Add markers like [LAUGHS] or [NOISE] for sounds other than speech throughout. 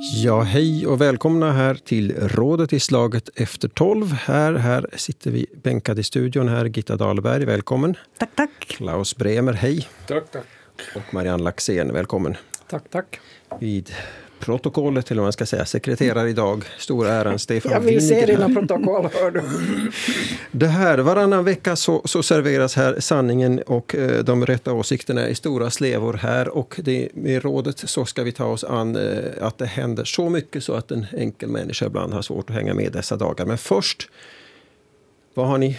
Ja, hej och välkomna här till Rådet i slaget efter tolv. Här, här sitter vi bänkade i studion. Här Gitta Dahlberg, välkommen. Tack, tack. Klaus Bremer, hej. Tack, tack. Och Marianne Laxén, välkommen. Tack, tack. Vid protokollet, eller vad man ska säga, sekreterare idag, stora äran [LAUGHS] Stefan Jag vill se dina protokoll, hör du. [LAUGHS] Det här, varannan vecka så, så serveras här sanningen och eh, de rätta åsikterna i stora slevor här. Och det, med rådet så ska vi ta oss an eh, att det händer så mycket så att en enkel människa ibland har svårt att hänga med dessa dagar. Men först, vad har ni,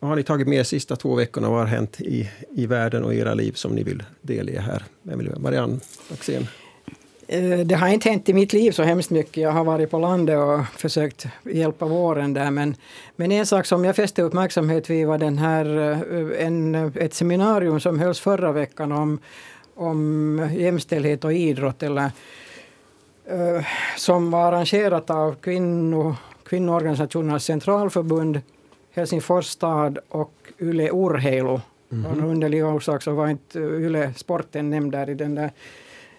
vad har ni tagit med de sista två veckorna? Vad har hänt i, i världen och i era liv som ni vill delge här? Marianne Axén. Eh, Det har inte hänt i mitt liv så hemskt mycket. Jag har varit på landet och försökt hjälpa våren där. Men, men en sak som jag fäste uppmärksamhet vid var den här, eh, en, ett seminarium som hölls förra veckan om, om jämställdhet och idrott. Eller, eh, som var arrangerat av kvinno, Kvinnoorganisationernas centralförbund, Helsingfors stad och Yle Urheilu. Av någon underlig orsak så var inte Yle Sporten nämnd där i den där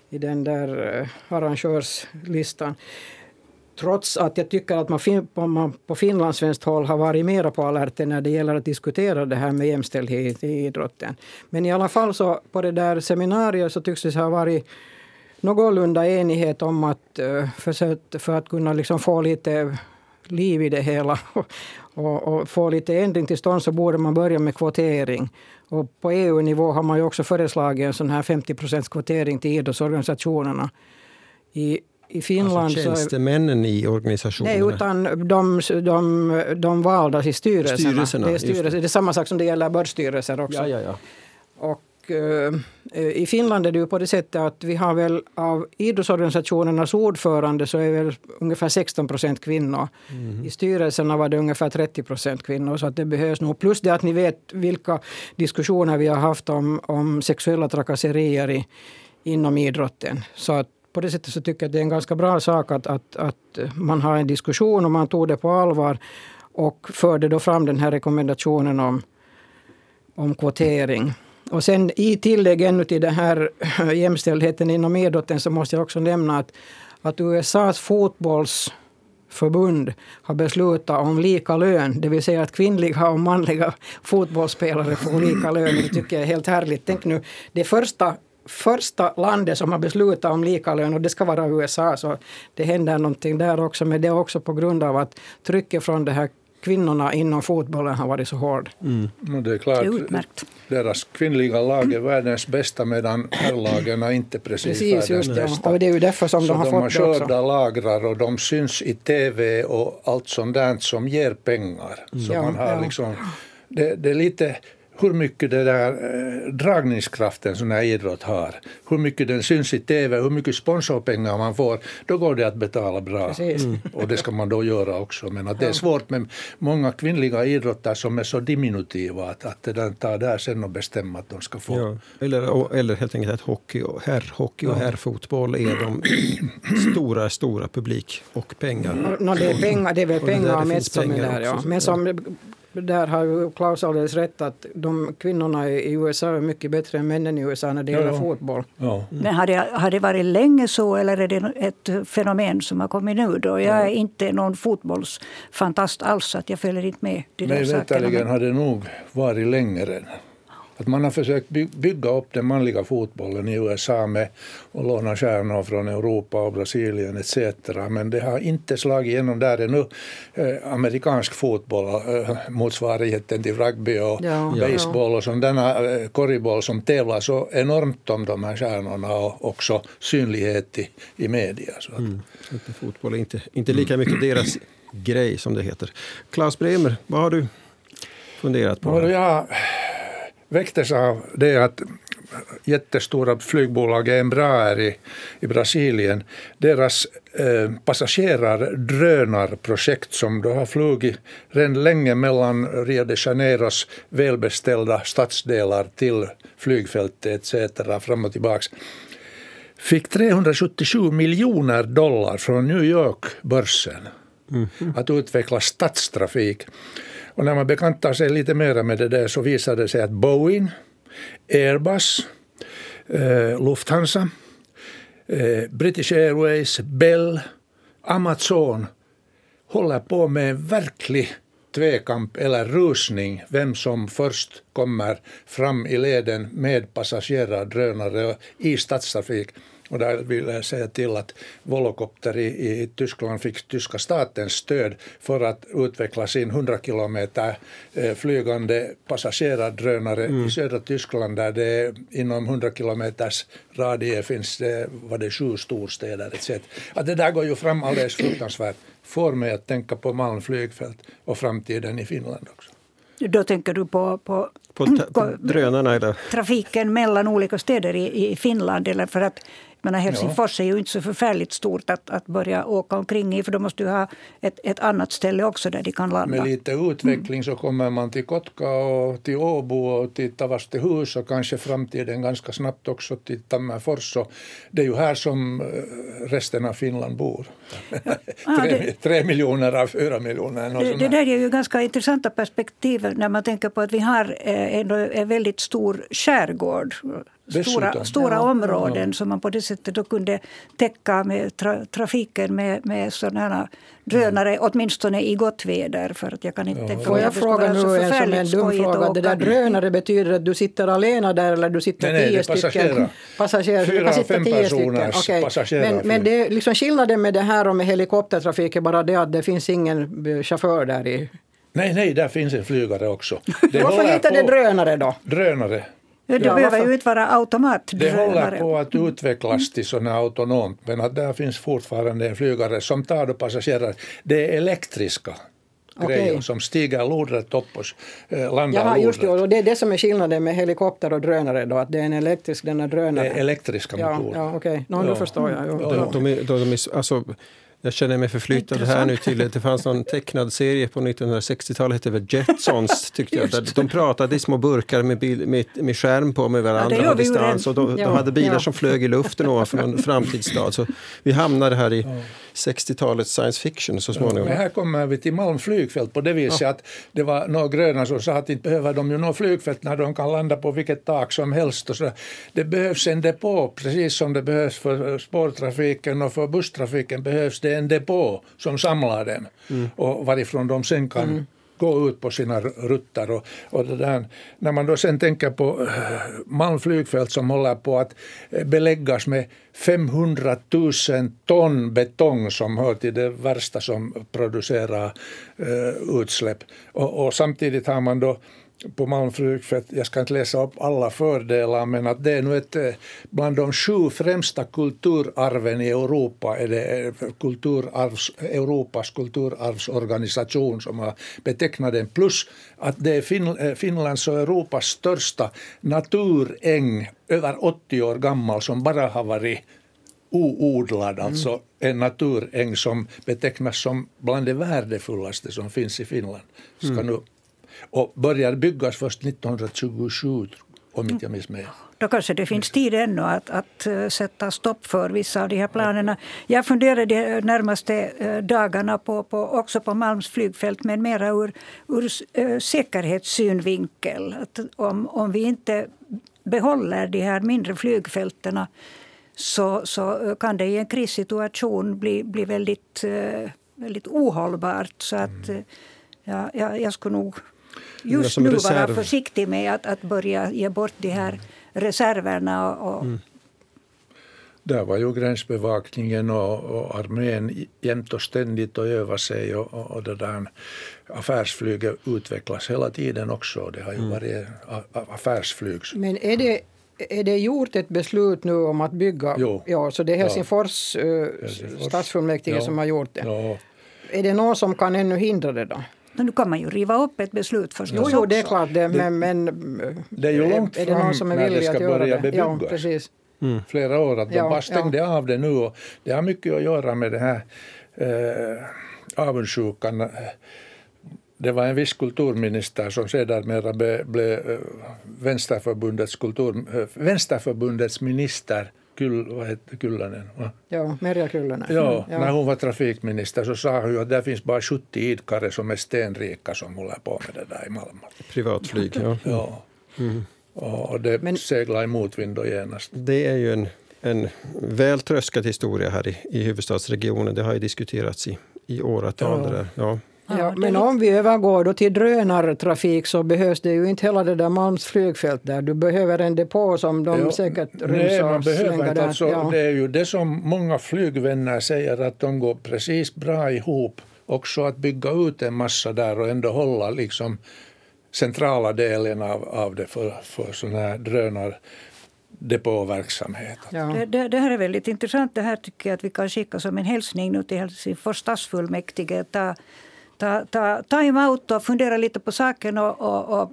i den där eh, arrangörslistan. Trots att jag tycker att man, fin- på- man på finlandssvenskt håll har varit mera på alerten när det gäller att diskutera det här med jämställdhet i idrotten. Men i alla fall så på det där seminariet så tycks det ha varit någorlunda enighet om att eh, för, för att kunna liksom få lite liv i det hela [LAUGHS] och, och få lite ändring till stånd så borde man börja med kvotering. Och på EU-nivå har man ju också föreslagit en sån här 50% kvotering till idrottsorganisationerna. I, i Finland Alltså så är, tjänstemännen i organisationerna. Nej, utan de, de, de valda i styrelserna. Styrelserna, det, är just styrelse, det. det. är samma sak som det gäller börsstyrelser också. Ja, ja, ja. Och, I Finland är det ju på det sättet att vi har väl av idrottsorganisationernas ordförande så är väl ungefär 16 procent kvinnor. I styrelserna var det ungefär 30 procent kvinnor. Så att det behövs nog. Plus det att ni vet vilka diskussioner vi har haft om, om sexuella trakasserier i, inom idrotten. Så att på det sättet så tycker jag att det är en ganska bra sak att, att, att man har en diskussion och man tog det på allvar och förde då fram den här rekommendationen om, om kvotering. Och sen i tillägg ännu till den här äh, jämställdheten inom idrotten så måste jag också nämna att, att USAs fotbollsförbund har beslutat om lika lön. Det vill säga att kvinnliga och manliga fotbollsspelare får lika lön. Det tycker jag är helt härligt. Tänk nu, det första första landet som har beslutat om lika lön och det ska vara USA. Så det händer någonting där också. Men det är också på grund av att trycket från det här kvinnorna inom fotbollen har varit så hård. No, det är klart, Utmärkt. deras kvinnliga lag är världens bästa medan herrlagen är inte precis, Precis, världens just det. bästa. Och det är ju därför som Så de har de fått det också. lagrar och de syns i tv och allt sånt där som ger pengar. Så Ja, man har ja. liksom, det, det är lite hur mycket det där eh, dragningskraften sån här idrott har, hur mycket den syns i tv, hur mycket sponsorpengar man får, då går det att betala bra. Precis. Och det ska man då göra också. Men att det är svårt med många kvinnliga idrottare som är så diminutiva att, att där tar där sen och bestämma att de ska få. Ja, eller, och- eller helt enkelt att hockey och herrhockey och herrfotboll är de [CLEARS THROAT] stora, stora publik och pengar. No, det är pengar, det är väl pengar det mest där. Ja. Men ja. som, där har Klaus alldeles rätt att de kvinnorna i USA är mycket bättre än männen i USA när det gäller ja. fotboll. Ja. Men har det, har det varit länge så eller är det ett fenomen som har kommit nu? Då? Jag är inte någon fotbollsfantast alls så att jag följer inte med de sakerna. veterligen Men- har det nog varit längre. Att man har försökt by- bygga upp den manliga fotbollen i USA med att låna stjärnor från Europa och Brasilien etc. Men det har inte slagit igenom där ännu. Eh, amerikansk fotboll, eh, motsvarigheten till rugby och Ja. baseball och sådana eh, korgboll som tävlar så enormt om de här stjärnorna och också synlighet i, i media. Så att, Mm. Fotboll är inte, inte lika mycket deras grej som det heter. Klaus Bremer, vad har du funderat på? Jag väcktes av det att jättestora flygbolag Embraer i, i Brasilien, deras eh, passagerardrönarprojekt som då har flugit redan länge mellan Rio de Janeiros välbeställda stadsdelar till flygfältet etc. fram och tillbaks fick 377 miljoner dollar från New York-börsen att utveckla stadstrafik. Och när man bekantar sig lite mer med det där så visar det sig att Boeing, Airbus, eh, Lufthansa, eh, British Airways, Bell, Amazon håller på med en verklig tvekamp eller rusning vem som först kommer fram i leden med passagerardrönare i stadstrafik. Och där vill jag säga till att Volocopter i, i Tyskland fick tyska statens stöd för att utveckla sin 100 kilometer eh, flygande passagerardrönare mm. i södra Tyskland där det inom 100 kilometers radie finns det, var det sju storstäder etc. Att det där går ju fram alldeles fruktansvärt. Får mig att tänka på Malm flygfält och framtiden i Finland också. Då tänker du på, på, på, på drönarna? Eller? Trafiken mellan olika städer i, i Finland. Eller för att men Helsingfors är ju inte så förfärligt stort att, att börja åka omkring i för då måste du ha ett, ett annat ställe också där de kan landa. Med lite utveckling så kommer man till Kotka och till Åbo och till Tavastehus och kanske framtiden ganska snabbt också till Tammerfors. det är ju här som eh, resten av Finland bor. Ja. [LAUGHS] Ah, tre, det, tre, miljoner av fyra miljoner. Det, det där är ju ganska intressanta perspektiv när man tänker på att vi har eh, ändå en väldigt stor skärgård stora, stora ja, områden ja. som man på det sättet då kunde täcka med tra, trafiken med, med sådana drönare, mm. åtminstone i gott väder. För att jag kan inte ja. Får jag fråga nu en som en dum fråga. Det där drönare betyder att du sitter alena där eller du sitter nej, tio nej, stycken? Passagerare. Fyra, fem personers okay. passagerare. Men, men det, liksom skillnaden med det här och med helikoptertrafik är bara det att det finns ingen chaufför där i Nej, nej, där finns en flygare också. [LAUGHS] Varför heter det drönare då? Drönare. Det ja, behöver ju inte vara automatdrönare. Det håller på att utvecklas till sådana autonomt men att där finns fortfarande en flygare som tar då passagerare. Det är elektriska grejer okay. som stiger lodrätt upp och eh, landar Jaha, just det, och det är det som är skillnaden med helikopter och drönare då, att det är en elektrisk den här drönaren. Det är elektriska motorer. Ja, ja okej. Okay. No, ja. Nu förstår jag. Ja. De, de, de, de, alltså, jag känner mig förflyttad här nu till det fanns någon tecknad serie på 1960-talet, hette väl Jetsons, tyckte jag. [LAUGHS] Där de pratade i små burkar med, bil, med, med skärm på med varandra ja, distans. Och de, ja, de hade bilar ja. som flög i luften ovanför någon framtidsstad. Så vi hamnade här i 60-talets science fiction så småningom. men här kommer vi till Malm flygfält på det viset att det var några gröna som sa att inte behöver de ju något flygfält när de kan landa på vilket tak som helst. Och så. Det behövs en depå, precis som det behövs för spårtrafiken och för busstrafiken behövs det en depå som samlar dem mm. och varifrån de sen kan mm gå ut på sina rutter. Och, och det där, när man då sen tänker på eh, Malm flygfält som håller på att eh, beläggas med 500 000 ton betong som hör till det värsta som producerar eh, utsläpp. Och, och samtidigt har man då på Malm flygfält, jag ska inte läsa upp alla fördelar, men att det är nu ett, eh, bland de sju främsta kulturarven i Europa, är det eh, kulturarvs, Europas kulturarvsorganisation som har betecknat den, plus att det är eh, Finlands och Europas största naturäng, över 80 år gammal, som bara har varit oodlad, alltså mm. en naturäng som betecknas som bland det värdefullaste som finns i Finland. Ska mm. nu och började byggas först 1927 om inte jag missminner Då kanske det finns tid ännu att, att eh, sätta stopp för vissa av de här planerna. Jag funderade de närmaste eh, dagarna på, på, också på Malms flygfält men mera ur, ur äh, säkerhetssynvinkel. Att om, om vi inte behåller de här mindre flygfälten så, så kan det i en krissituation bli, bli väldigt, väldigt ohållbart. Så att, mm. ja, jag, jag skulle nog just nu reserv. vara försiktig med att, att börja ge bort de här reserverna. Och, mm. Där var ju gränsbevakningen och, och armén jämt och ständigt och öva sig och, och, och det där affärsflyget utvecklas hela tiden också. Det har ju mm. varit affärsflyg. Men är det är det gjort ett beslut nu om att bygga? Jo. Ja, så det är Helsingfors, ja. Helsingfors. stadsfullmäktige ja. som har gjort det. Ja. Är det någon som kan ännu hindra det då? Nu kan man ju riva upp ett beslut förstås Jo, jo det är klart det, men, men det är ju långt är, är det någon som är villig att göra det? Bebyggas. Ja, precis. Mm. Flera år, att de ja, bara stängde ja. av det nu och det har mycket att göra med det här eh, avundsjukan. Det var en viss kulturminister som sedermera blev ble, eh, Vänsterförbundets, kultur, eh, Vänsterförbundets minister Kyll, vad heter Kyllönen? Va? Ja, Merja Kyllönen. Ja, mm, ja, när hon var trafikminister så sa hon att det finns bara 70 idkare som är stenrika som håller på med det där i Malmö. Privatflyg, ja. [LAUGHS] ja. Mm. Och det Men- seglade i motvind då genast. Det är ju en, en väl tröskad historia här i, i huvudstadsregionen. Det har ju diskuterats i, i åratal. Ja. Där. Ja. Ja, men om vi övergår då till drönartrafik så behövs det ju inte hela det där Malms flygfält där. Du behöver en depå som de Ja, säkert Nej, ryms man och behöver inte. Alltså, ja. Det är ju det som många flygvänner säger att de går precis bra ihop. Också att bygga ut en massa där och ändå hålla liksom centrala delen av, av det för, för sån här drönardepåverksamhet. Ja. Det, det, det här är väldigt intressant. Det här tycker jag att vi kan skicka som en hälsning nu till Helsingfors stadsfullmäktige. Ta, ta, ta time out och fundera lite på saken och, och, och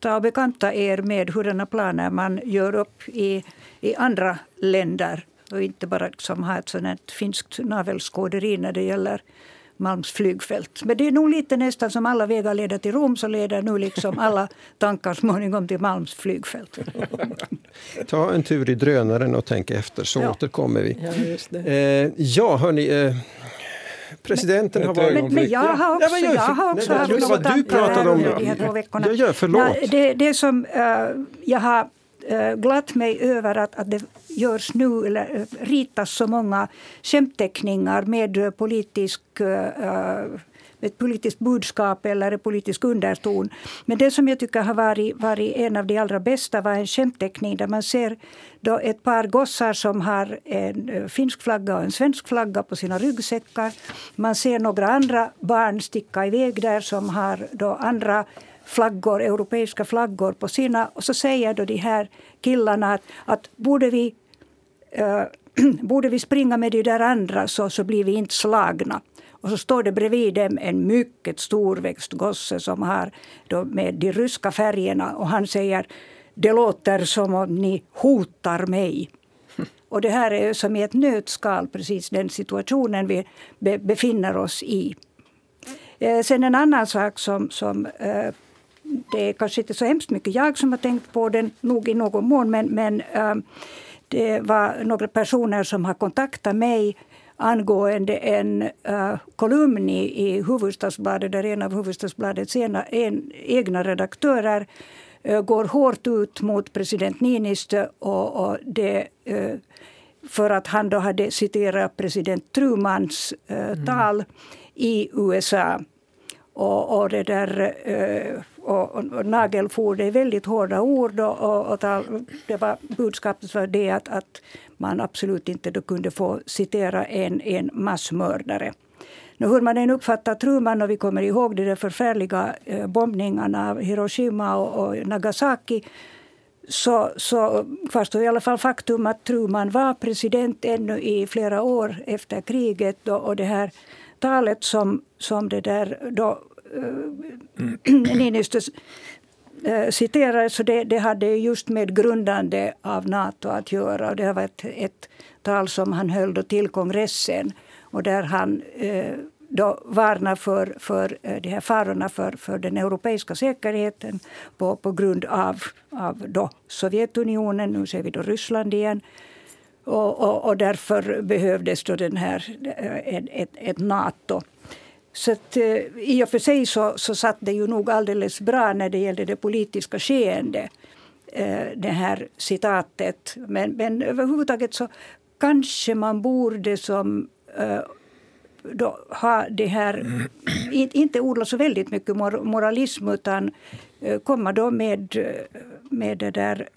ta och bekanta er med hurdana planer man gör upp i, i andra länder. Och inte bara liksom ha ett sånt här finskt navelskåderi när det gäller Malms flygfält. Men det är nog lite nästan som alla vägar leder till Rom så leder nu liksom alla [LAUGHS] tankar småningom till Malms flygfält. [LAUGHS] Ta en tur i drönaren och tänk efter så Ja. återkommer vi. Ja, just det. Eh, ja, hörni. Eh, presidenten Men- har varit... Men, men jag har också, Ja, jag- jag har också nej, haft något du tankar pratade om. de här två veckorna. Ja, ja, förlåt. Nej, det, det som eh, jag har uh, glatt mig över att, att det görs nu, eller uh, ritas så många skämtteckningar med uh, politisk uh, ett politiskt budskap eller en politisk underton. Men det som jag tycker har varit, varit en av de allra bästa var en skämtteckning där man ser då ett par gossar som har en eh, finsk flagga och en svensk flagga på sina ryggsäckar. Man ser några andra barn sticka iväg där som har då andra flaggor, europeiska flaggor på sina. Och så säger då de här killarna att, att borde vi eh, [CLEARS THROAT] borde vi springa med de där andra så, så blir vi inte slagna. Och så står det bredvid dem en mycket storväxt gosse som har med de ryska färgerna och han säger det låter som om ni hotar mig. [LAUGHS] Och det här är som i ett nötskal precis den situationen vi be, befinner oss i. Eh, sen en annan sak som, som eh, det är kanske inte så hemskt mycket jag som har tänkt på den, nog i någon mån, men, men eh, det var några personer som har kontaktat mig angående en uh, kolumn i, i Hufvudstadsbladet där en av Hufvudstadsbladets ena, en, egna redaktörer uh, går hårt ut mot president Niinistö och, och det, uh, för att han då hade citerat president Trumans uh, tal i USA. Och, och, det där, eh, och, och, och nagelfor, det är väldigt hårda ord. Och, och, och det var, budskapet var det att, att man absolut inte då kunde få citera en, en massmördare. Nu, hur man än uppfattar Truman, och vi kommer ihåg de där förfärliga eh, bombningarna av Hiroshima och, och Nagasaki så, så kvarstår i alla fall faktum att Truman var president ännu i flera år efter kriget. Och, och det här talet som, som det där då eh, [CLEARS THROAT] äh, Niinistö Eh, citerade, så det, det hade just med grundande av Nato att göra. Och det var ett, ett tal som han höll då till kongressen och där han eh, då varnar för, för eh, de här farorna för, för den europeiska säkerheten på, på grund av, av då Sovjetunionen, nu ser vi då Ryssland igen. Och, och, och därför behövdes då den här, eh, ett, ett, ett Nato. Så att, eh, I och för sig så, så satt det ju nog alldeles bra när det gällde det politiska skeendet, eh, det här citatet. Men, men överhuvudtaget så kanske man borde som eh, då ha det här, [CLEARS THROAT] inte odla så väldigt mycket moralism utan komma då med, med det där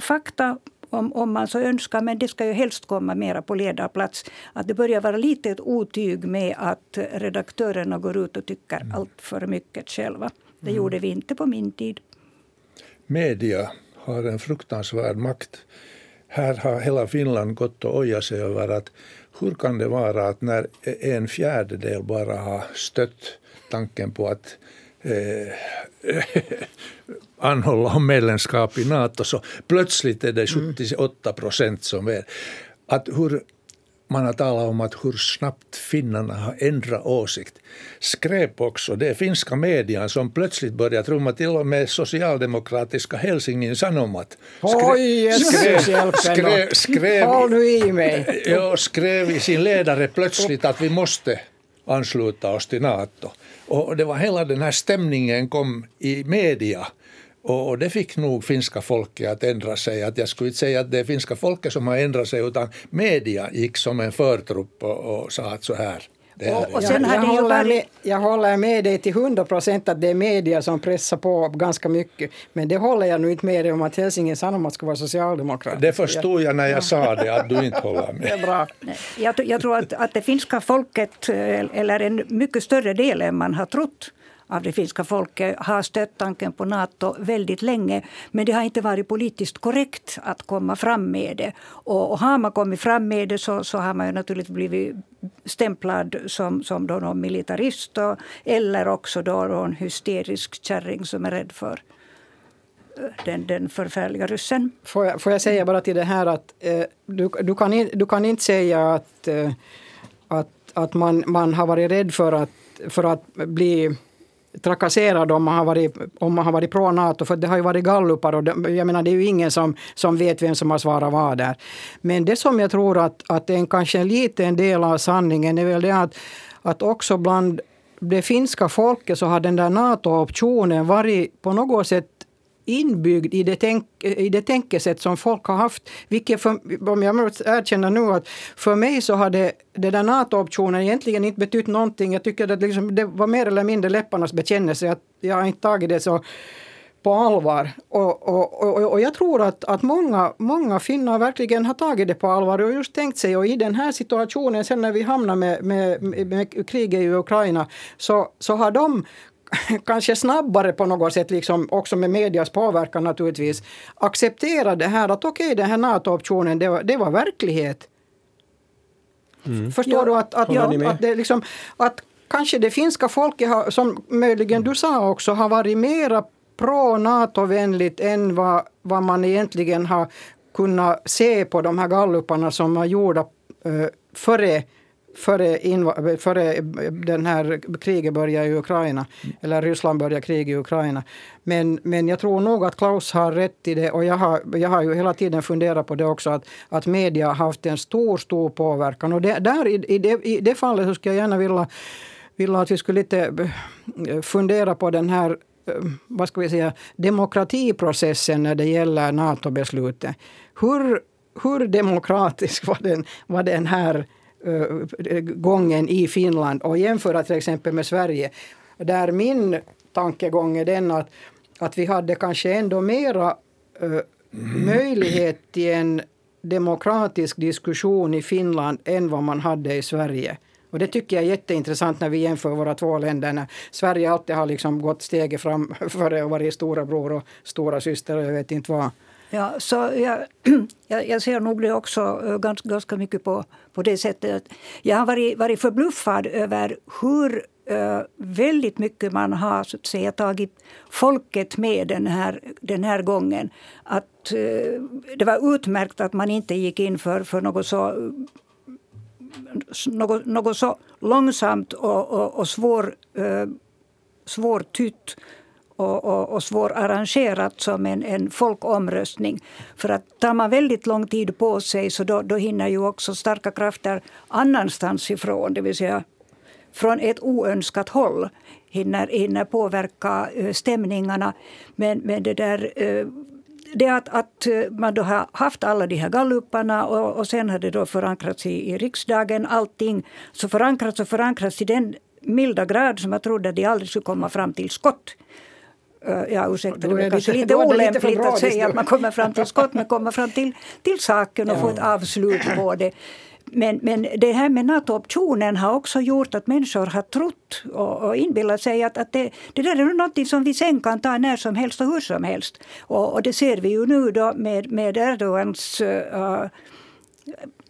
fakta om, om man så önskar, men det ska ju helst komma mera på ledarplats. Att det börjar vara lite ett otyg med att redaktörerna går ut och tycker mm. allt för mycket själva. Det mm. gjorde vi inte på min tid. Media har en fruktansvärd makt. Här har hela Finland gått och ojat sig över att hur kan det vara att när en fjärdedel bara har stött tanken på att [LAUGHS] anhålla om medlemskap i Nato så plötsligt är det 78 procent som är. Att hur man har talat om att hur snabbt finnarna har ändrat åsikt. Skrev också det finska median som plötsligt började trumma till och med socialdemokratiska Helsingin Sanomat. Oj, hjälp skrev, skrev, nu i mig. [LAUGHS] Ja, skrev i sin ledare plötsligt att vi måste ansluta oss till Nato. Och det var hela den här stämningen kom i media Och, det fick nog finska folket att ändra sig. Att jag skulle inte säga att det är finska folket som har ändrat sig utan media gick som en förtrupp och, och sa att så här. Och, och sen jag, jag, håller varit... med, jag håller med dig till hundra procent att det är media som pressar på ganska mycket. Men det håller jag nu inte med dig om att Helsingin Sanomat ska vara socialdemokrat. Det förstod jag när jag sa det, att du inte håller med. [LAUGHS] Det är bra. Jag, jag tror att, att det finska folket, eh, eller en mycket större del än man har trott, av det finska folket har stött tanken på Nato väldigt länge. Men det har inte varit politiskt korrekt att komma fram med det. Och, och har man kommit fram med det så, så har man ju naturligtvis blivit stämplad som, som då någon militarist och, eller också då någon hysterisk kärring som är rädd för eh, den, den förfärliga ryssen. Får jag, får jag säga bara till det här att eh, du, du, kan in, du kan inte säga att, eh, att, att man, man har varit rädd för att, för att bli trakasserad om man har varit, om man har varit pro-Nato, för det har ju varit gallupar och det, jag menar det är ju ingen som, som vet vem som har svarat vad där. Men det som jag tror att, att är en, kanske en liten del av sanningen är väl det att, att också bland det finska folket så har den där NATO-optionen varit på något sätt inbyggd i det, tänk, i det tänkesätt som folk har haft. Vilket för, om jag måste erkänna nu att för mig så har det, det där NATO-optionen egentligen inte betytt någonting. Jag tycker att liksom, det var mer eller mindre läpparnas bekännelse. Att jag har inte tagit det så på allvar. Och, och, och, och jag tror att, att många, många finnar verkligen har tagit det på allvar och just tänkt sig, och i den här situationen, sen när vi hamnar med, med, med, med kriget i Ukraina, så, så har de kanske snabbare på något sätt, liksom, också med medias påverkan naturligtvis, acceptera det här att okej, okay, den här NATO-optionen, det, var, det var verklighet. Mm. Förstår ja, du att, att, ja, att, det liksom, att kanske det finska folket, har, som möjligen du sa också, har varit mera pro-NATO-vänligt än vad, vad man egentligen har kunnat se på de här galluparna som var gjorda uh, före före, före den här kriget började i Ukraina, eller Ryssland började krig i Ukraina. Men, men jag tror nog att Klaus har rätt i det och jag har, jag har ju hela tiden funderat på det också att, att media har haft en stor, stor påverkan. Och det, där, i, i, det, i det fallet så skulle jag gärna vilja, vilja att vi skulle lite eh, fundera på den här eh, vad ska vi säga, demokratiprocessen när det gäller NATO-beslutet. Hur, hur demokratisk [LAUGHS] var den, var den här Eh, Eh, gången i Finland och jämföra till exempel med Sverige. Där min tankegång är den att, att vi hade kanske ändå mera uh, möjlighet till en demokratisk diskussion i Finland än vad man hade i Sverige. Och det tycker jag är jätteintressant när vi jämför våra två länder. När Sverige alltid har liksom gått steget fram [LAUGHS] före och varit storebror och stora syster och jag vet inte vad. Ja, så [CLEARS THROAT] jag, jag, ser nog det också eh, ganska, ganska mycket på, på det sättet. Jag har varit, varit förbluffad över hur uh, väldigt mycket man har så att säga, tagit folket med den här, den här gången. Att, uh, det var utmärkt att man inte gick in för, för något så något, något så långsamt och, och, och svår, uh, svårtytt och, och, och svårarrangerat som en, en folkomröstning. För att tar man väldigt lång tid på sig så då, då hinner ju också starka krafter annanstans ifrån, det vill säga från ett oönskat håll hinner, hinner påverka eh, stämningarna. Men, men det där eh, det att, att eh, man då har haft alla de här galluparna och, och sen har det då förankrats i, i riksdagen, allting. Så förankrats och förankrats i den milda grad som jag trodde att de aldrig skulle komma fram till skott. Ja, ursäkta, det är kanske lite olämpligt lite att säga att man kommer fram till [LAUGHS] skott, men kommer fram till, till saken och ja. får ett avslut på det. Men, men det här med NATO-optionen har också gjort att människor har trott och, och inbillat sig att, att det, det där är något som vi sen kan ta när som helst och hur som helst. Och, och det ser vi ju nu då med, med Erdogans uh,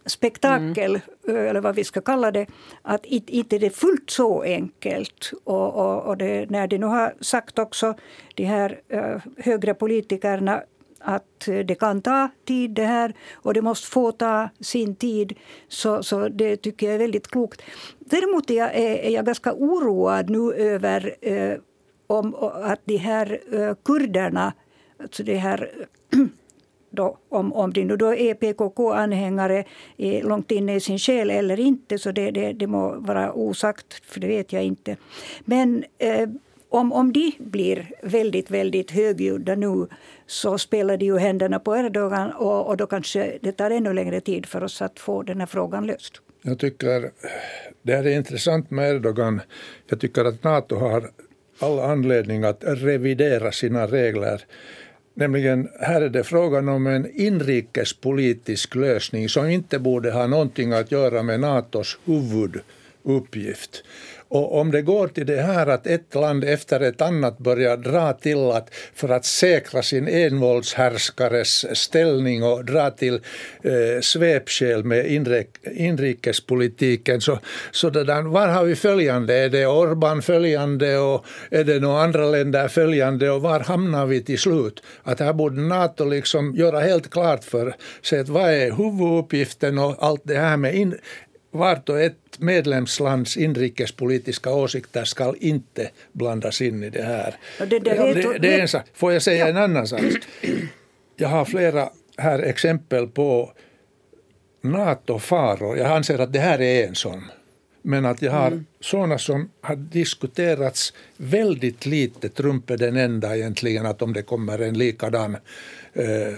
spektakel, mm. eller vad vi ska kalla det, att inte är det fullt så enkelt. Och, och, och det, när de nu har sagt också, de här uh, högre politikerna, att eh, det kan ta tid det här och det måste få ta sin tid. Så, så det tycker jag är väldigt klokt. Däremot är jag, är, jag ganska oroad nu över eh, om, att de här eh, kurderna, alltså de här [CLEARS THROAT] då, om, om de nu då är PKK-anhängare långt inne i sin själ eller inte, så det, det, det må vara osagt, för det vet jag inte. Men eh, om, om de blir väldigt, väldigt högljudda nu så spelar de ju händerna på Erdogan och, och då kanske det tar ännu längre tid för oss att få den här frågan löst. Jag tycker det här är intressant med Erdogan. Jag tycker att Nato har all anledning att revidera sina regler. Nämligen, här är det frågan om en inrikespolitisk lösning som inte borde ha någonting att göra med Natos huvuduppgift. Och om det går till det här att ett land efter ett annat börjar dra till att för att säkra sin envåldshärskares ställning och dra till eh, svepskäl med inrik, inrikespolitiken så, så det där, var har vi följande? Är det Orban följande och är det några andra länder följande och var hamnar vi till slut? Att här borde NATO liksom göra helt klart för sig att vad är huvuduppgiften och allt det här med in, vart och ett medlemslands inrikespolitiska åsikter ska inte blandas in i det här. Det, det, ja, det, det är en sak. Får jag säga ja. en annan sak? [CLEARS THROAT] Jag har flera här exempel på NATO-faror. Jag anser att det här är en sån. Men att jag har mm. sådana som har diskuterats väldigt lite. Trump är den enda egentligen, att om det kommer en likadan eh,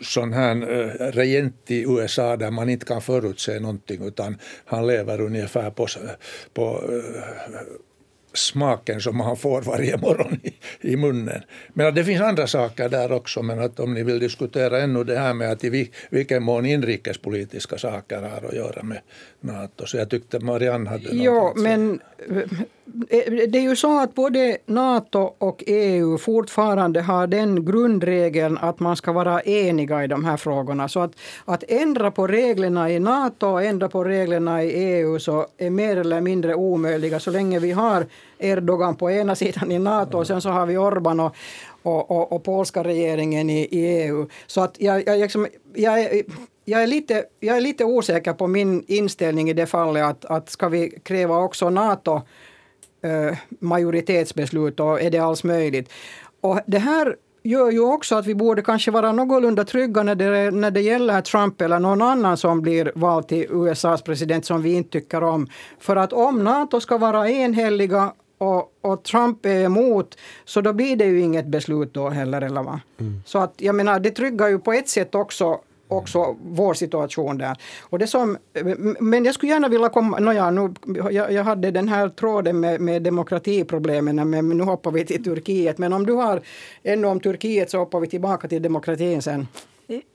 sån här eh, regent i USA där man inte kan förutse någonting utan han lever ungefär på, på uh, smaken som han får varje morgon i, i munnen. Men det finns andra saker där också, men att om ni vill diskutera ännu det här med att i vilken mån inrikespolitiska saker har att göra med Nato. Så jag tyckte Marianne hade något Jo, men eh, det är ju så att både Nato och EU fortfarande har den grundregeln att man ska vara eniga i de här frågorna. Så att, att ändra på reglerna i Nato och ändra på reglerna i EU så är mer eller mindre omöjliga så länge vi har Erdogan på ena sidan i Nato och sen så har vi Orban och, och, och, och polska regeringen i, i, EU. Så att jag, jag, liksom, jag, jag är, lite, jag är lite osäker på min inställning i det fallet att, att ska vi kräva också NATO eh, majoritetsbeslut och är det alls möjligt? Och det här gör ju också att vi borde kanske vara någorlunda trygga när det, när det gäller Trump eller någon annan som blir vald till USAs president som vi inte tycker om. För att om NATO ska vara enhälliga och, och, Trump är emot, så då blir det ju inget beslut då heller. Eller va? Mm. Så att jag menar, det tryggar ju på ett sätt också också vår situation där. Och det som, men jag skulle gärna vilja komma... Nåja, nu, jag, jag hade den här tråden med, med demokratiproblemen, men nu hoppar vi till Turkiet. Men om du har ännu om Turkiet så hoppar vi tillbaka till demokratin sen.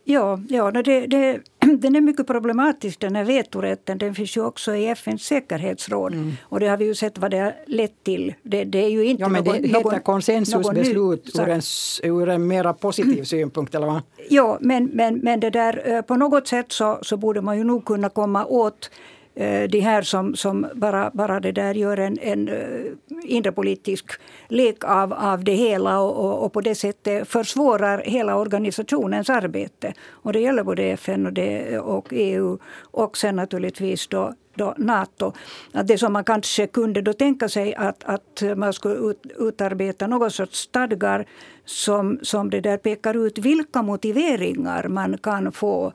Ja, ja det, det, [CLEARS THROAT] den är mycket problematisk den här vetorätten. Den finns ju också i FNs säkerhetsråd. Mm. Och det har vi ju sett vad det har lett till. Det, det är ju inte ja, men någon, det heter konsensusbeslut ur en, ur en mera positiv synpunkt, eller vad? Ja, men, men, men det där, eh, på något sätt så, så borde man ju nog kunna komma åt det de här som, som bara, bara det där gör en, en eh, inre politisk lek av, av det hela och, och, och, på det sättet försvårar hela organisationens arbete. Och det gäller både FN och, det, och EU och sen naturligtvis då, då Nato. Att det som man kanske kunde då tänka sig att, att man skulle ut, utarbeta någon sorts stadgar som, som det där pekar ut vilka motiveringar man kan få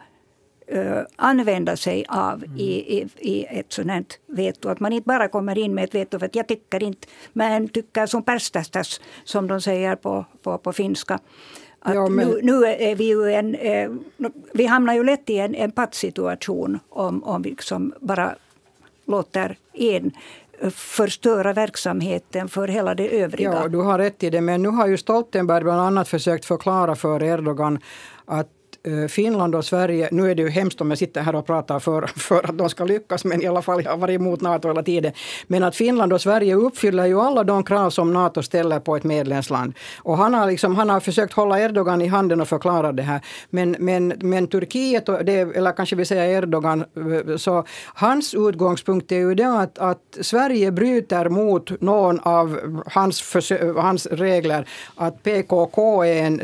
uh, använda sig av mm. i, i, i ett sådant veto. Att man inte bara kommer in med ett veto för att jag tycker inte, men tycker som perstastas, som de säger på, på, på finska. Att ja, men... nu, nu, är vi ju en, eh, vi hamnar ju lätt i en, en pattsituation om, om vi liksom bara låter en förstöra verksamheten för hela det övriga. Ja, du har rätt i det. Men nu har ju Stoltenberg bland annat försökt förklara för Erdogan att Eh, Finland och Sverige, nu är det ju hemskt om jag sitter här och pratar för, [LAUGHS] för att de ska lyckas, men i alla fall jag har varit emot NATO hela tiden. Men att Finland och Sverige uppfyller ju alla de krav som NATO ställer på ett medlemsland. Och han har, liksom, han har försökt hålla Erdogan i handen och förklara det här. Men, men, men Turkiet, det, eller kanske vi säger Erdogan, eh, så hans utgångspunkt är ju det att, att Sverige bryter mot någon av hans, hans regler. Att PKK är en,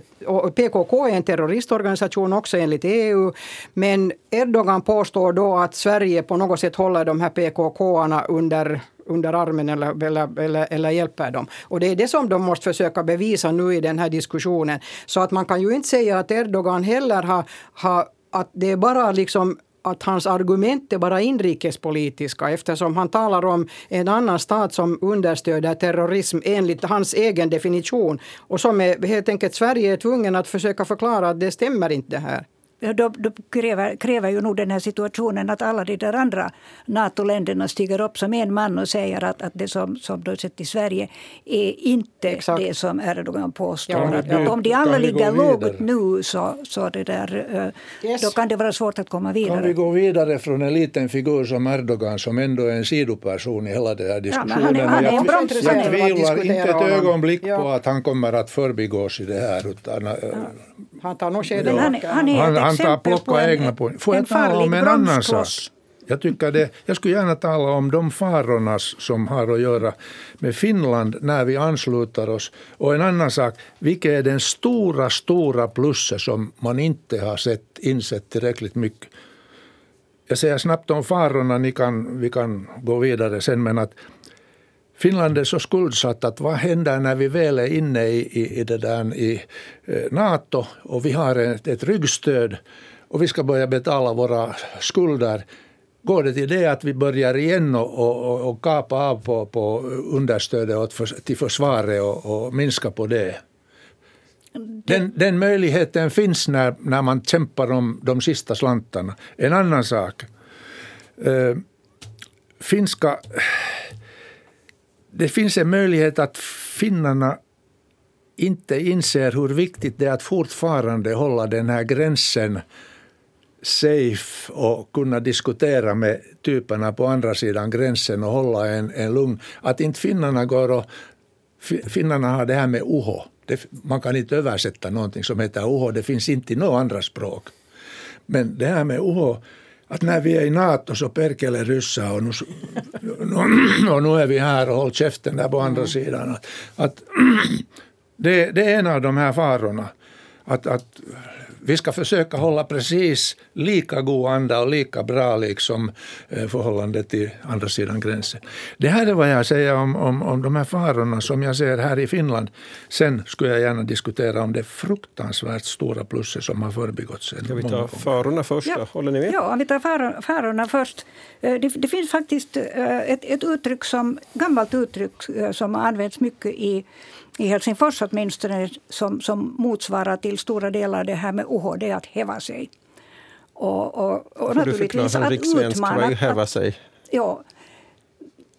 PKK är en terroristorganisation också enligt EU. Men Erdogan påstår då att Sverige på något sätt håller de här PKK-arna under under armen eller, eller, eller, eller hjälper dem. Och det är det som de måste försöka bevisa nu i den här diskussionen. Så att man kan ju inte säga att Erdogan heller har, har att det är bara liksom att hans argument är bara inrikespolitiska eftersom han talar om en annan stat som understöder terrorism enligt hans egen definition. Och som är helt enkelt Sverige är tvungen att försöka förklara att det stämmer inte det här då, då kräver, kräver ju nog den här situationen att alla de där andra NATO-länderna stiger upp som en man och säger att, att det som, som då sett i Sverige är inte Exakt. det som Erdogan påstår. Ja, att, att om de alla ligger lågt nu så, så det där, eh, yes. då kan det vara svårt att komma vidare. Kan vi gå vidare från en liten figur som Erdogan som ändå är en sidoperson i hela den här diskussionen. Ja, han är, han är jag, jag tvivlar inte ett ögonblick ja. på att han kommer att förbigås i det här. Utan, ja. Han tar nog skeden. Han, han, han, han tar plocka egna poäng. Får jag tala om en annan sak? Jag, tycker det, jag skulle gärna tala om de farorna som har att göra med Finland när vi ansluter oss. Och en annan sak, vilket är den stora, stora plusset som man inte har sett, insett tillräckligt mycket. Jag säger snabbt om farorna, ni kan, vi kan gå vidare sen, men att Finland är så skuldsatt att vad händer när vi väl är inne i, i, i, det där, i NATO och vi har ett, ett ryggstöd och vi ska börja betala våra skulder. Går det till det att vi börjar igen och, och, och kapa av på, på understödet åt för, till försvaret och, och minska på det? Den, den möjligheten finns när, när man kämpar om de sista slantarna. En annan sak. Eh, finska det finns en möjlighet att finnarna inte inser hur viktigt det är att fortfarande hålla den här gränsen safe och kunna diskutera med typerna på andra sidan gränsen och hålla en, en lugn. Att inte finnarna går och... Finnarna har det här med uho. Det, man kan inte översätta någonting som heter uho. Det finns inte i några andra språk. Men det här med uho att när vi är i NATO så perkele ryssa och nu, och nu är vi här och håll käften där på andra mm. sidan. Att, att [CLEARS THROAT] det, det, är en av de här farorna. Att, att vi ska försöka hålla precis lika god anda och lika bra liksom eh, förhållande till andra sidan gränsen. Det här är vad jag säger om, om, om de här farorna som jag ser här i Finland. Sen skulle jag gärna diskutera om det fruktansvärt stora plusset som har förbigåtts. Ska vi ta farorna först? Ja. Håller ni med? Ja, om vi tar farorna först. Eh, det, det finns faktiskt eh, ett, ett uttryck som, gammalt uttryck som har använts mycket i i Helsingfors åtminstone som, som motsvarar till stora delar det här med OHD, att häva sig. Och, och, och naturligtvis att utmana... Är häva sig? Ja,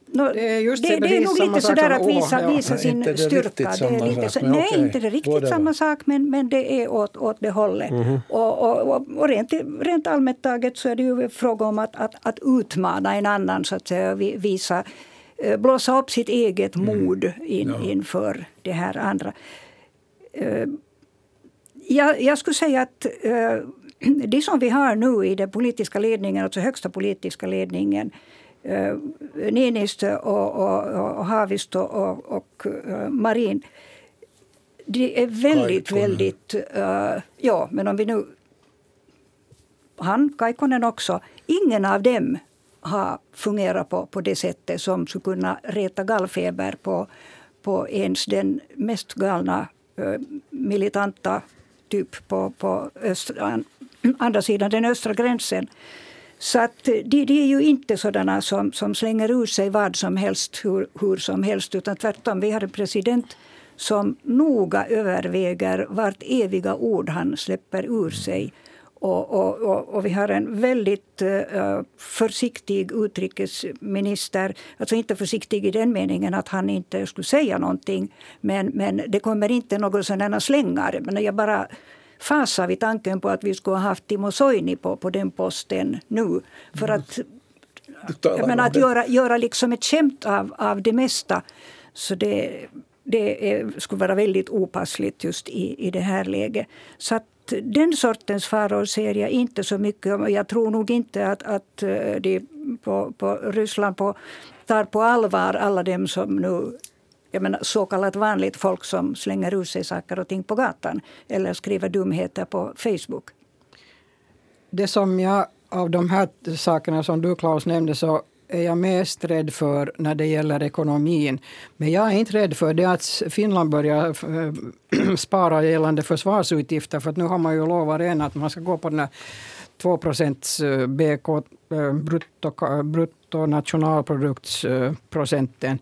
No, det, är just det, det är nog lite sådär att visa, ja. visa sin styrka. Det är lite så, nej, okay. inte det riktigt Både samma sak, men, men det är åt, åt det hållet. Mm -hmm. Och, och, och, rent, rent allmänt taget så är det ju fråga om att, att, att utmana en annan, så att säga, visa Eh, blåsa upp sitt eget mm. mod in, ja. inför det här andra. Eh, jag, jag skulle säga att eh, [CLEARS THROAT] det som vi har nu i den politiska ledningen, alltså högsta politiska ledningen Niinistö och, och, och Haavisto och, och Marin. Det är väldigt, Kaikkonen. väldigt... Uh, ja, men om vi nu... Han, Kaikkonen också. Ingen av dem ha fungerat på, på det sättet som skulle kunna reta gallfeber på, på ens den mest galna militanta typ på, på östra, andra sidan den östra gränsen. Så att de, de är ju inte sådana som, som slänger ur sig vad som helst hur, hur som helst. Utan tvärtom, vi har en president som noga överväger vart eviga ord han släpper ur sig. Och, och, och, och, vi har en väldigt uh, försiktig utrikesminister. Alltså inte försiktig i den meningen att han inte skulle säga någonting. Men, men det kommer inte några sådana slängar. Men jag bara fasar vid tanken på att vi skulle ha haft Timo Soini på, på den posten nu. För att, jag menar, att göra, göra liksom ett skämt av, av det mesta. Så det, det är, skulle vara väldigt opassligt just i, i det här läget. Så att den sortens faror ser jag inte så mycket om. Jag tror nog inte att, att eh, de på, på Ryssland på, tar på allvar alla dem som nu jag menar, så kallat vanligt folk som slänger ut sig saker och ting på gatan eller skriver dumheter på Facebook. Det som jag av de här sakerna som du Klaus nämnde så är jag mest rädd för när det gäller ekonomin. Men jag är inte rädd för det att Finland börjar eh, [CLEARS THROAT] spara gällande försvarsutgifter. För att nu har man ju lovat redan att man ska gå på den här 2 eh, BK, eh, brutto, bruttonationalproduktsprocenten.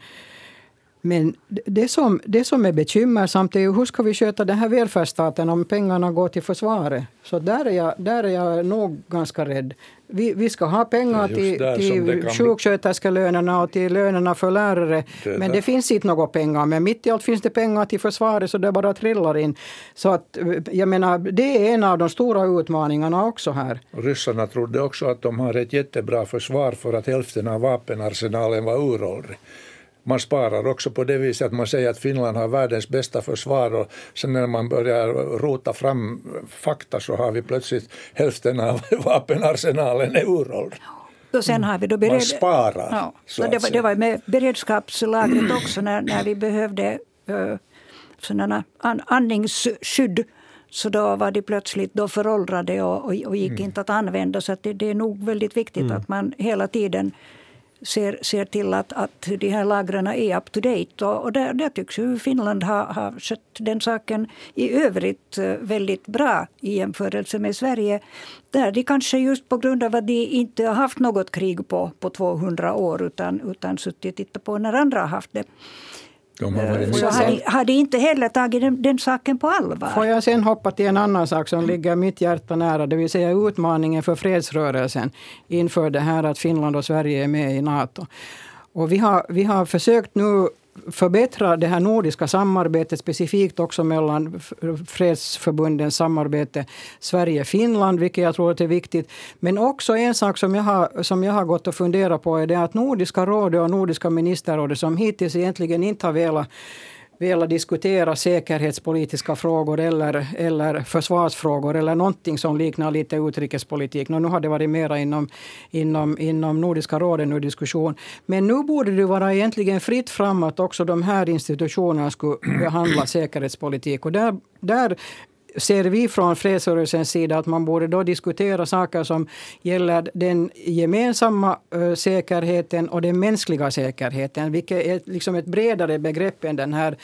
Men det som, det som är bekymmersamt är ju hur ska vi sköta den här välfärdsstaten om pengarna går till försvaret. Så där är jag, där är jag nog ganska rädd. Vi, vi ska ha pengar till, till sjuksköterskelönerna och till lönerna för lärare. Det men det finns inte några pengar. Men mitt i allt finns det pengar till försvaret så det bara trillar in. Så att, jag menar, det är en av de stora utmaningarna också här. Ryssarna trodde också att de har ett jättebra försvar för att hälften av vapenarsenalen var uråldrig man sparar också på det viset att man säger att Finland har världens bästa försvar och sen när man börjar rota fram fakta så har vi plötsligt hälften av [LAUGHS] vapenarsenalen är uråldrig. Och sen har vi då bered... Man sparar. Ja, så det, var, det var med beredskapslagret också när, när vi behövde uh, sådana an, andningsskydd. Så då var de plötsligt då föråldrade och, och, och gick mm. inte att använda. Så att det, det, är nog väldigt viktigt mm. att man hela tiden ser, ser till att, att de här lagren är up to date. Och, och där, där tycks ju Finland ha, ha skött den saken i övrigt eh, väldigt bra i jämförelse med Sverige. Där de kanske just på grund av att de inte har haft något krig på, på 200 år utan, utan suttit och tittat på när andra har haft det så har de, har de inte heller tagit den, den, saken på allvar. Får jag sen hoppa till en annan sak som ligger mitt hjärta nära, det vill säga utmaningen för fredsrörelsen inför det här att Finland och Sverige är med i Nato. Och vi, har, vi har försökt nu förbättra det här nordiska samarbetet specifikt också mellan fredsförbundens samarbete Sverige-Finland, vilket jag tror är viktigt. Men också en sak som jag har, som jag har gått och funderat på är det att Nordiska rådet och Nordiska ministerrådet som hittills egentligen inte har velat velat diskutera säkerhetspolitiska frågor eller, eller försvarsfrågor eller någonting som liknar lite utrikespolitik. Nu har det varit mera inom, inom, inom Nordiska rådet nu diskussion. Men nu borde det vara egentligen fritt fram att också de här institutionerna skulle behandla säkerhetspolitik. Och där, där ser vi från fredsrörelsens sida att man borde då diskutera saker som gäller den gemensamma eh, säkerheten och den mänskliga säkerheten, vilket är liksom ett bredare begrepp än den här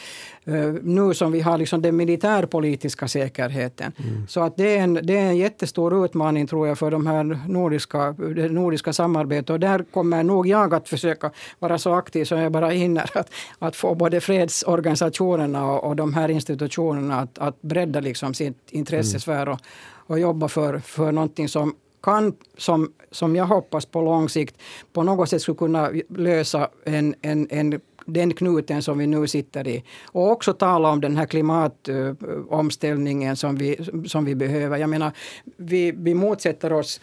nu som vi har liksom den militärpolitiska säkerheten. Mm. Så att det, är en, det är en jättestor utmaning tror jag för de här nordiska, det nordiska samarbetet. Och där kommer nog jag att försöka vara så aktiv som jag bara hinner. [LAUGHS] Att, att få både fredsorganisationerna och, och de här institutionerna att, att bredda liksom sin intressesfär och, och jobba för, för någonting som kan, som, som jag hoppas på lång sikt, på något sätt skulle kunna lösa en, en, en den knuten som vi nu sitter i. Och också tala om den här klimatomställningen som vi, som vi behöver. Jag menar, vi, vi motsätter oss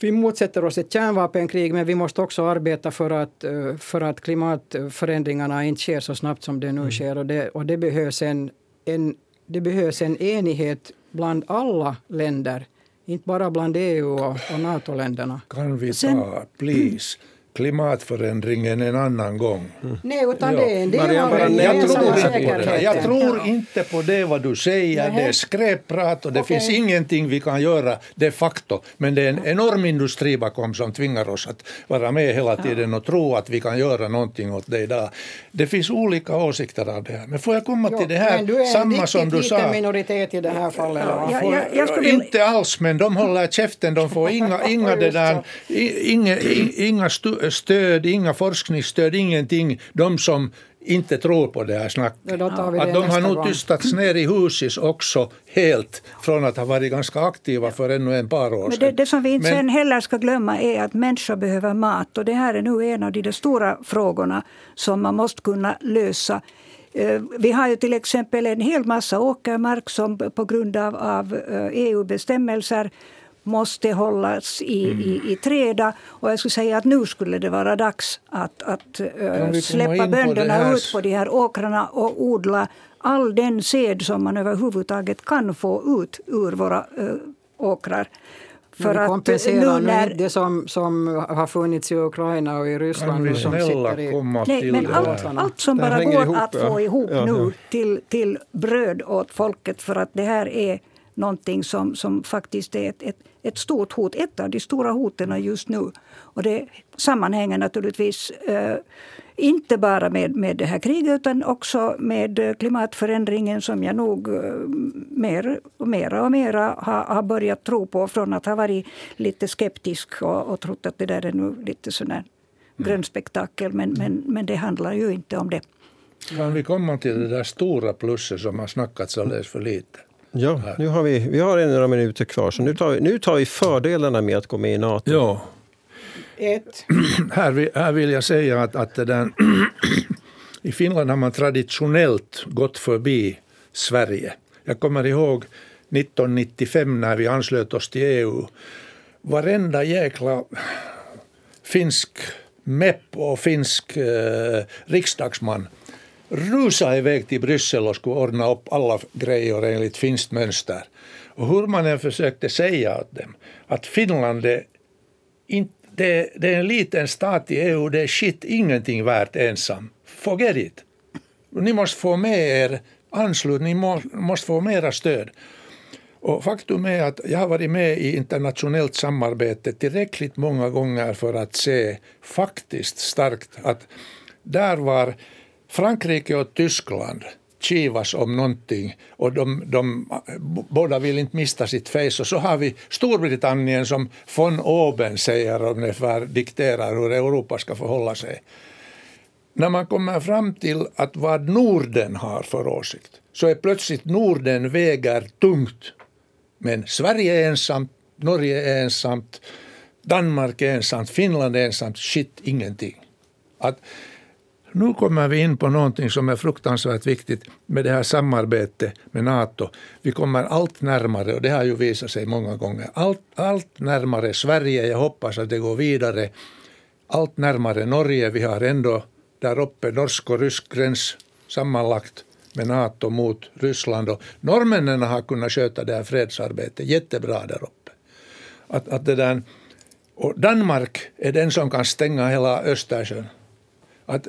vi motsätter oss ett kärnvapenkrig men vi måste också arbeta för att, för att klimatförändringarna inte sker så snabbt som det nu mm. sker. Och det, och det, behövs en, en, det behövs en enighet bland alla länder, inte bara bland EU och, och NATO-länderna. Kan vi ta, please, klimatförändringen en annan gång. Mm. Nej, utan det är en del av den jag, jag tror inte på det vad du säger. Det är skräpprat och det okay. finns ingenting vi kan göra de facto. Men det är en enorm industri bakom som tvingar oss att vara med hela tiden och tro att vi kan göra någonting åt det idag. Det finns olika åsikter av det här. Men får jag komma jo, till det här, samma som du sa. minoritet i det här fallet. Ja, ja, ja, jag skulle... Inte alls, men de håller käften. De får inga, inga, det där, [LAUGHS] inga, inga stöd, inga forskningsstöd, ingenting. De som inte tror på det här snacket. Ja, att de har nog tystats ner i husis också helt från att ha varit ganska aktiva för ännu en par år sedan. Men det, det som vi inte Men, sen heller ska glömma är att människor behöver mat och det här är nu en av de stora frågorna som man måste kunna lösa. Eh, vi har ju till exempel en hel massa åkermark som på grund av, av EU-bestämmelser eh, e måste hållas i, mm. i, i träda. Och jag skulle säga att nu skulle det vara dags att, att uh, släppa bönderna ut på de här åkrarna och odla all den sed som man överhuvudtaget kan få ut ur våra uh, åkrar. För att kompensera nu när... det som, som har funnits i Ukraina och i Ryssland. Kan vi snälla i... komma Nej, till men det allt, allt som bara går ihop, att ja. få ihop ja, nu Till, till bröd åt folket för att det här är någonting som, som faktiskt är ett, ett, ett stort hot. Ett av de stora hoten just nu. Och det sammanhänger naturligtvis eh, inte bara med, med det här kriget utan också med klimatförändringen som jag nog eh, mer och mera och mera har, har börjat tro på från att ha varit lite skeptisk och, och trott att det där är nu lite sån här grön spektakel. Men, men, men det handlar ju inte om det. Kan vi komma till det där stora plusset som har snackats alldeles för lite? Ja, nu har vi, vi har några minuter kvar, så nu tar, vi, nu tar vi fördelarna med att gå med i Nato. Ja. Ett. [CLEARS THROAT] Här, vill, här vill jag säga att, att där, [CLEARS THROAT] i Finland har man traditionellt gått förbi Sverige. Jag kommer ihåg 1995 när vi anslöt oss till EU. Varenda jäkla finsk MEP och finsk eh, riksdagsman rusa iväg till Bryssel och skulle ordna upp alla grejer enligt finskt mönster. Och hur man än försökte säga åt dem att Finland är, in, det, det är en liten stat i EU, det är shit ingenting värt ensam. Forget it. Ni måste få med er anslutning, ni måste få mera stöd. Och faktum är att jag har varit med i internationellt samarbete tillräckligt många gånger för att se faktiskt starkt att där var Frankrike och Tyskland kivas om någonting och de, de båda vill inte mista sitt face. Och så har vi Storbritannien som von oben säger ungefär dikterar hur Europa ska förhålla sig. När man kommer fram till att vad Norden har för åsikt så är plötsligt Norden väger tungt. Men Sverige är ensamt, Norge är ensamt, Danmark är ensamt, Finland är ensamt, shit ingenting. Att nu kommer vi in på någonting som är fruktansvärt viktigt med det här samarbetet med Nato. Vi kommer allt närmare, och det har ju visat sig många gånger, allt, allt närmare Sverige. Jag hoppas att det går vidare. Allt närmare Norge. Vi har ändå där uppe norsk och rysk gräns sammanlagt med Nato mot Ryssland. Och norrmännen har kunnat sköta det här fredsarbetet jättebra där uppe. Att, att det där, och Danmark är den som kan stänga hela Östersjön. Att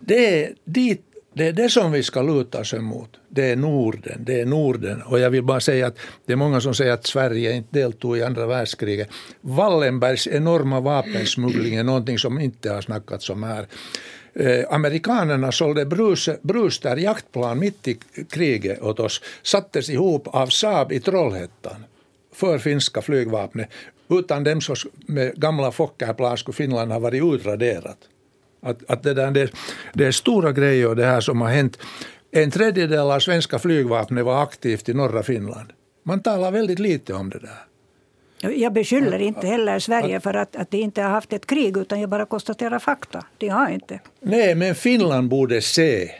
det är, dit, det är det som vi ska luta oss emot. Det är Norden. Det är Norden. Och jag vill bara säga att det är många som säger att Sverige inte deltog i andra världskriget. Wallenbergs enorma vapensmuggling är någonting som inte har snackats om här. Eh, amerikanerna sålde brus, Bruster jaktplan mitt i kriget åt oss. Sattes ihop av Saab i Trollhättan för finska flygvapnet. Utan dem så med gamla Fokkerplan skulle Finland ha varit utraderat. Att, att det, där, det, det är stora grejer det här som har hänt. En tredjedel av svenska flygvapnet var aktivt i norra Finland. Man talar väldigt lite om det där. Jag beskyller inte heller Sverige för att, att de inte har haft ett krig utan jag bara konstaterar fakta. De har inte. Nej, men Finland borde se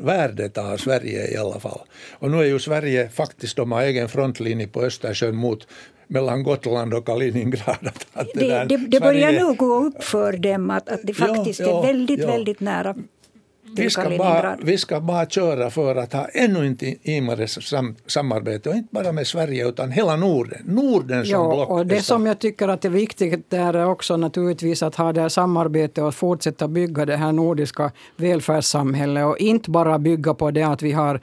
värdet av Sverige i alla fall. Och nu är ju Sverige faktiskt, de har egen frontlinje på Östersjön mot mellan Gotland och Kaliningrad. Att det, det, det, det börjar nu gå upp för dem att, att det faktiskt ja, är väldigt, ja. väldigt nära vi ska, bara, vi ska bara köra för att ha ännu inte intimare sam, samarbete, och inte bara med Sverige utan hela Norden. Norden som ja, block. Och det som jag tycker att är viktigt är också naturligtvis att ha det här samarbetet och fortsätta bygga det här nordiska välfärdssamhället och inte bara bygga på det att vi har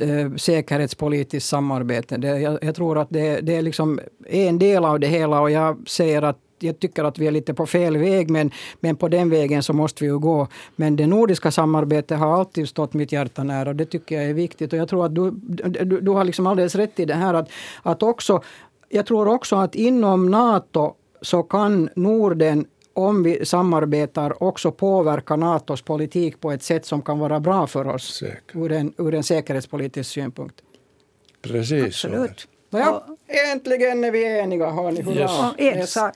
eh, säkerhetspolitiskt samarbete. Det, jag, jag, tror att det, det är liksom en del av det hela och jag säger att jag tycker att vi är lite på fel väg, men, men på den vägen så måste vi ju gå. Men det nordiska samarbetet har alltid stått mitt hjärta nära och det tycker jag är viktigt. Och jag tror att du, du, du har liksom alldeles rätt i det här att, att också, jag tror också att inom Nato så kan Norden om vi samarbetar också påverka Natos politik på ett sätt som kan vara bra för oss ur en, ur en säkerhetspolitisk synpunkt. Precis Absolut. Ja, äntligen är vi eniga, hörni. Hurra. Yes. Om en sak.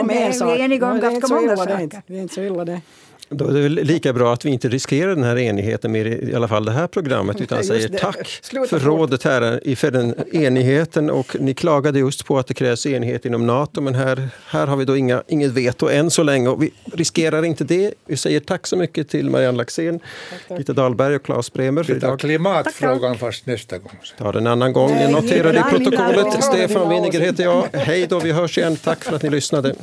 Om en sak. Vi är eniga om ganska många saker. Det är inte så illa det. Då är det väl lika bra att vi inte riskerar den här enigheten med i alla fall det här programmet utan säger det. tack Sluta för rådet här, för den enigheten. Och ni klagade just på att det krävs enighet inom Nato men här, här har vi då inga, inget veto än så länge och vi riskerar inte det. Vi säger tack så mycket till Marianne Laxén, Gitta Dahlberg och Claes Bremer för vi tar klimatfrågan först nästa gång. Ta den en annan gång. Jag noterar det i protokollet. Stefan Winiger heter jag. Hej då, vi hörs igen. Tack för att ni lyssnade.